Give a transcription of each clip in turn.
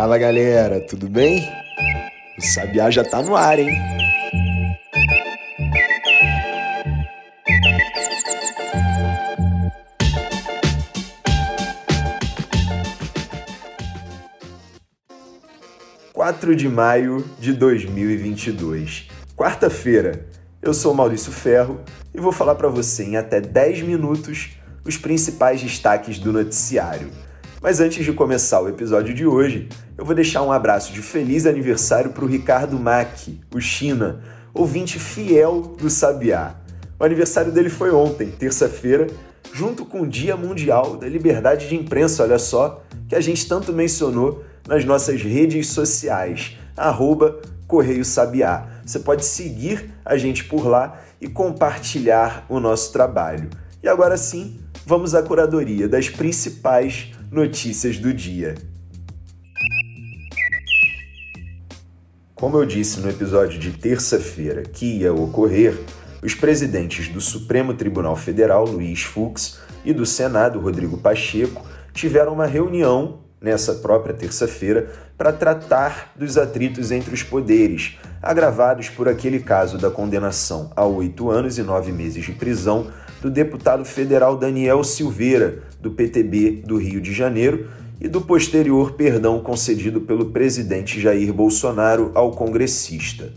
Fala galera, tudo bem? O Sabiá já tá no ar, hein? Quatro de maio de 2022, quarta-feira. Eu sou Maurício Ferro e vou falar para você em até 10 minutos os principais destaques do noticiário. Mas antes de começar o episódio de hoje, eu vou deixar um abraço de feliz aniversário para o Ricardo Mack, o China, ouvinte fiel do Sabiá. O aniversário dele foi ontem, terça-feira, junto com o Dia Mundial da Liberdade de Imprensa, olha só, que a gente tanto mencionou nas nossas redes sociais, arroba Correio Sabiá. Você pode seguir a gente por lá e compartilhar o nosso trabalho. E agora sim, vamos à curadoria das principais notícias do dia. Como eu disse no episódio de terça-feira que ia ocorrer, os presidentes do Supremo Tribunal Federal, Luiz Fux, e do Senado, Rodrigo Pacheco, tiveram uma reunião nessa própria terça-feira para tratar dos atritos entre os poderes, agravados por aquele caso da condenação a oito anos e nove meses de prisão do deputado federal Daniel Silveira, do PTB do Rio de Janeiro, e do posterior perdão concedido pelo presidente Jair Bolsonaro ao congressista.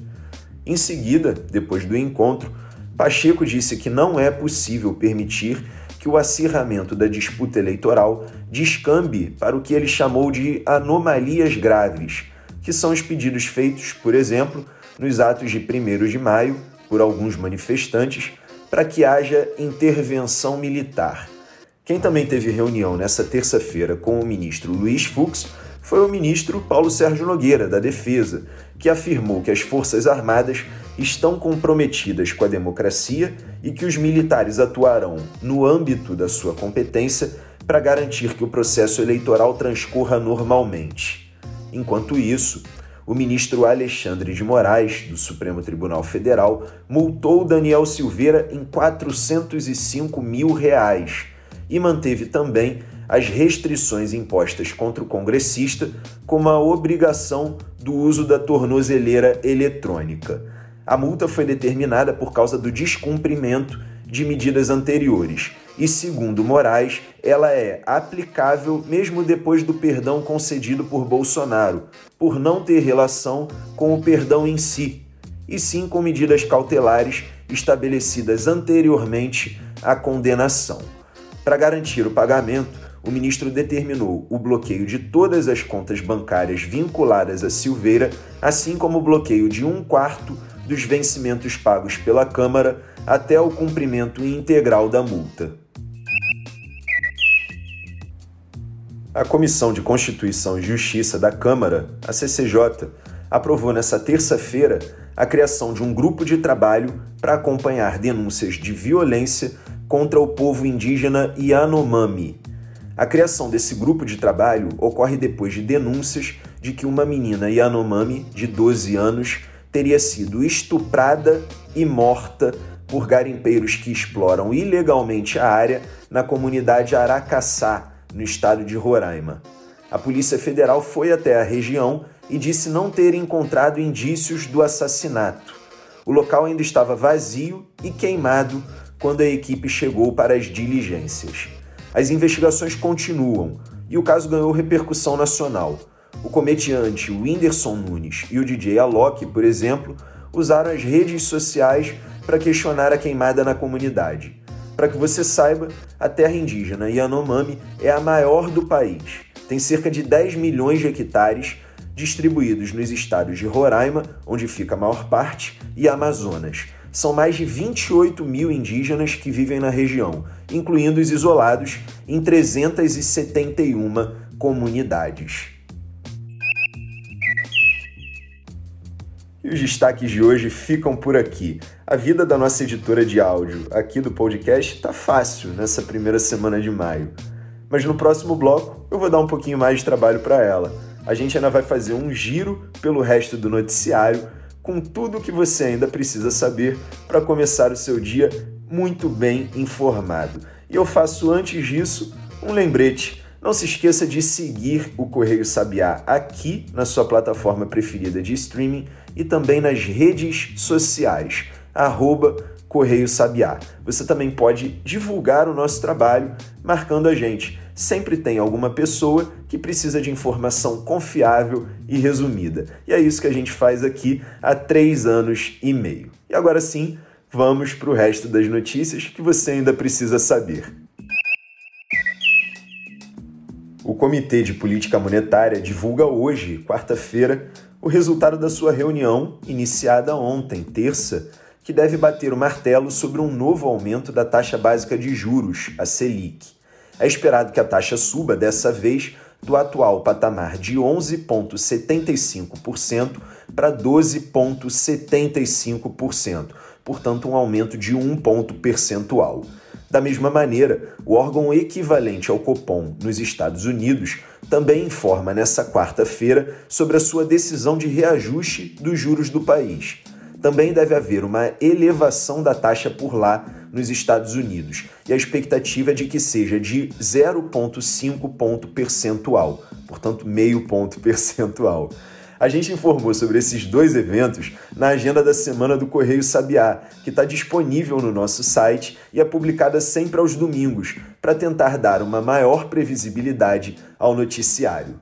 Em seguida, depois do encontro, Pacheco disse que não é possível permitir que o acirramento da disputa eleitoral descambe para o que ele chamou de anomalias graves, que são os pedidos feitos, por exemplo, nos atos de 1 de maio por alguns manifestantes para que haja intervenção militar. Quem também teve reunião nessa terça-feira com o ministro Luiz Fux foi o ministro Paulo Sérgio Nogueira, da Defesa, que afirmou que as Forças Armadas estão comprometidas com a democracia e que os militares atuarão no âmbito da sua competência para garantir que o processo eleitoral transcorra normalmente. Enquanto isso, o ministro Alexandre de Moraes, do Supremo Tribunal Federal, multou Daniel Silveira em 405 mil reais e manteve também as restrições impostas contra o congressista, como a obrigação do uso da tornozeleira eletrônica. A multa foi determinada por causa do descumprimento de medidas anteriores e, segundo Moraes, ela é aplicável mesmo depois do perdão concedido por Bolsonaro, por não ter relação com o perdão em si, e sim com medidas cautelares estabelecidas anteriormente à condenação. Para garantir o pagamento, o ministro determinou o bloqueio de todas as contas bancárias vinculadas a Silveira, assim como o bloqueio de um quarto dos vencimentos pagos pela Câmara até o cumprimento integral da multa. A Comissão de Constituição e Justiça da Câmara, a CCJ, aprovou nesta terça-feira a criação de um grupo de trabalho para acompanhar denúncias de violência contra o povo indígena Yanomami. A criação desse grupo de trabalho ocorre depois de denúncias de que uma menina Yanomami, de 12 anos, teria sido estuprada e morta por garimpeiros que exploram ilegalmente a área na comunidade Aracaçá, no estado de Roraima. A Polícia Federal foi até a região e disse não ter encontrado indícios do assassinato. O local ainda estava vazio e queimado quando a equipe chegou para as diligências. As investigações continuam e o caso ganhou repercussão nacional. O comediante Whindersson Nunes e o DJ Alok, por exemplo, usaram as redes sociais para questionar a queimada na comunidade. Para que você saiba, a terra indígena Yanomami é a maior do país. Tem cerca de 10 milhões de hectares distribuídos nos estados de Roraima, onde fica a maior parte, e Amazonas. São mais de 28 mil indígenas que vivem na região, incluindo os isolados em 371 comunidades. E os destaques de hoje ficam por aqui. A vida da nossa editora de áudio aqui do podcast tá fácil nessa primeira semana de maio. Mas no próximo bloco eu vou dar um pouquinho mais de trabalho para ela. A gente ainda vai fazer um giro pelo resto do noticiário com tudo o que você ainda precisa saber para começar o seu dia muito bem informado. E eu faço antes disso um lembrete Não se esqueça de seguir o Correio Sabiá aqui na sua plataforma preferida de streaming e também nas redes sociais, arroba Correio Sabiá. Você também pode divulgar o nosso trabalho marcando a gente. Sempre tem alguma pessoa que precisa de informação confiável e resumida. E é isso que a gente faz aqui há três anos e meio. E agora sim, vamos para o resto das notícias que você ainda precisa saber. O Comitê de Política Monetária divulga hoje, quarta-feira, o resultado da sua reunião, iniciada ontem, terça, que deve bater o martelo sobre um novo aumento da taxa básica de juros, a Selic. É esperado que a taxa suba dessa vez do atual patamar de 11,75% para 12,75%, portanto, um aumento de um ponto percentual. Da mesma maneira, o órgão equivalente ao Copom nos Estados Unidos também informa nesta quarta-feira sobre a sua decisão de reajuste dos juros do país. Também deve haver uma elevação da taxa por lá nos Estados Unidos, e a expectativa é de que seja de 0,5 ponto percentual, portanto, meio ponto percentual. A gente informou sobre esses dois eventos na agenda da semana do Correio Sabiá, que está disponível no nosso site e é publicada sempre aos domingos, para tentar dar uma maior previsibilidade ao noticiário.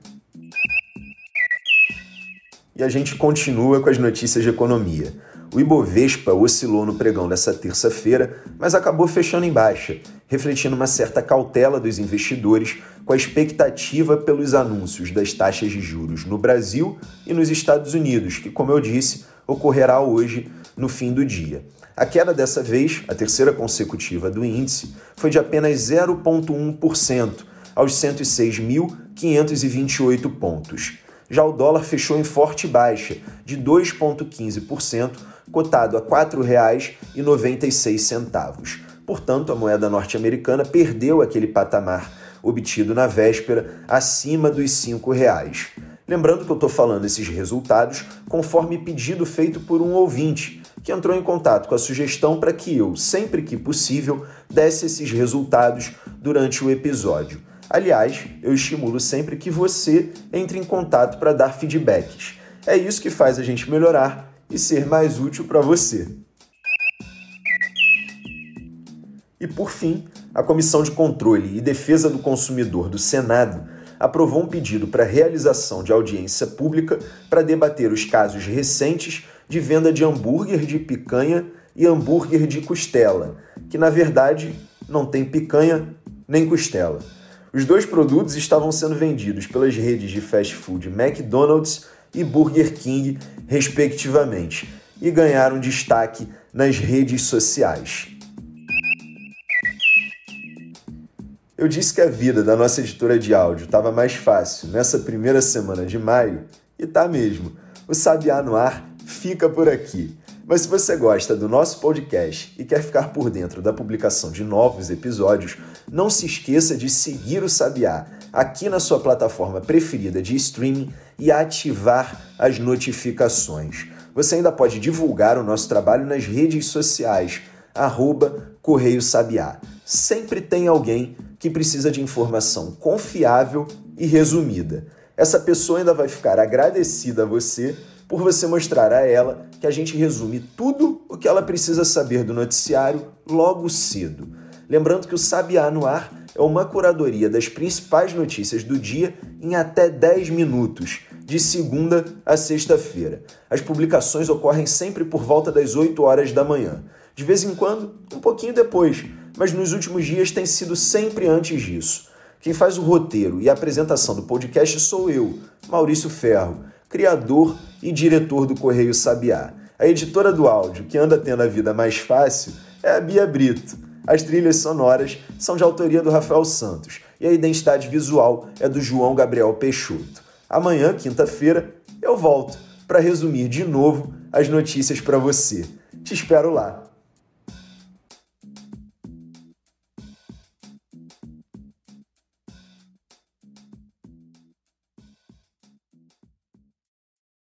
E a gente continua com as notícias de economia. O Ibovespa oscilou no pregão dessa terça-feira, mas acabou fechando em baixa, refletindo uma certa cautela dos investidores com a expectativa pelos anúncios das taxas de juros no Brasil e nos Estados Unidos, que, como eu disse, ocorrerá hoje no fim do dia. A queda dessa vez, a terceira consecutiva do índice, foi de apenas 0,1%, aos 106.528 pontos. Já o dólar fechou em forte baixa, de 2,15%, cotado a R$ 4,96. Portanto, a moeda norte-americana perdeu aquele patamar obtido na véspera acima dos R$ 5,00. Lembrando que eu estou falando esses resultados conforme pedido feito por um ouvinte que entrou em contato com a sugestão para que eu, sempre que possível, desse esses resultados durante o episódio. Aliás, eu estimulo sempre que você entre em contato para dar feedbacks. É isso que faz a gente melhorar e ser mais útil para você. E por fim, a Comissão de Controle e Defesa do Consumidor do Senado aprovou um pedido para realização de audiência pública para debater os casos recentes de venda de hambúrguer de picanha e hambúrguer de costela, que na verdade não tem picanha nem costela. Os dois produtos estavam sendo vendidos pelas redes de fast food McDonald's e Burger King, respectivamente, e ganharam destaque nas redes sociais. Eu disse que a vida da nossa editora de áudio estava mais fácil nessa primeira semana de maio, e tá mesmo. O Sabiá no Ar fica por aqui. Mas se você gosta do nosso podcast e quer ficar por dentro da publicação de novos episódios, não se esqueça de seguir o Sabiá aqui na sua plataforma preferida de streaming e ativar as notificações. Você ainda pode divulgar o nosso trabalho nas redes sociais, arroba Correio Sabiá. Sempre tem alguém que precisa de informação confiável e resumida. Essa pessoa ainda vai ficar agradecida a você por você mostrar a ela que a gente resume tudo o que ela precisa saber do noticiário logo cedo. Lembrando que o Sabiá no Ar é uma curadoria das principais notícias do dia em até 10 minutos, de segunda a sexta-feira. As publicações ocorrem sempre por volta das 8 horas da manhã. De vez em quando, um pouquinho depois, mas nos últimos dias tem sido sempre antes disso. Quem faz o roteiro e a apresentação do podcast sou eu, Maurício Ferro, criador e diretor do Correio Sabiá. A editora do áudio, que anda tendo a vida mais fácil, é a Bia Brito. As trilhas sonoras são de autoria do Rafael Santos e a identidade visual é do João Gabriel Peixoto. Amanhã, quinta-feira, eu volto para resumir de novo as notícias para você. Te espero lá.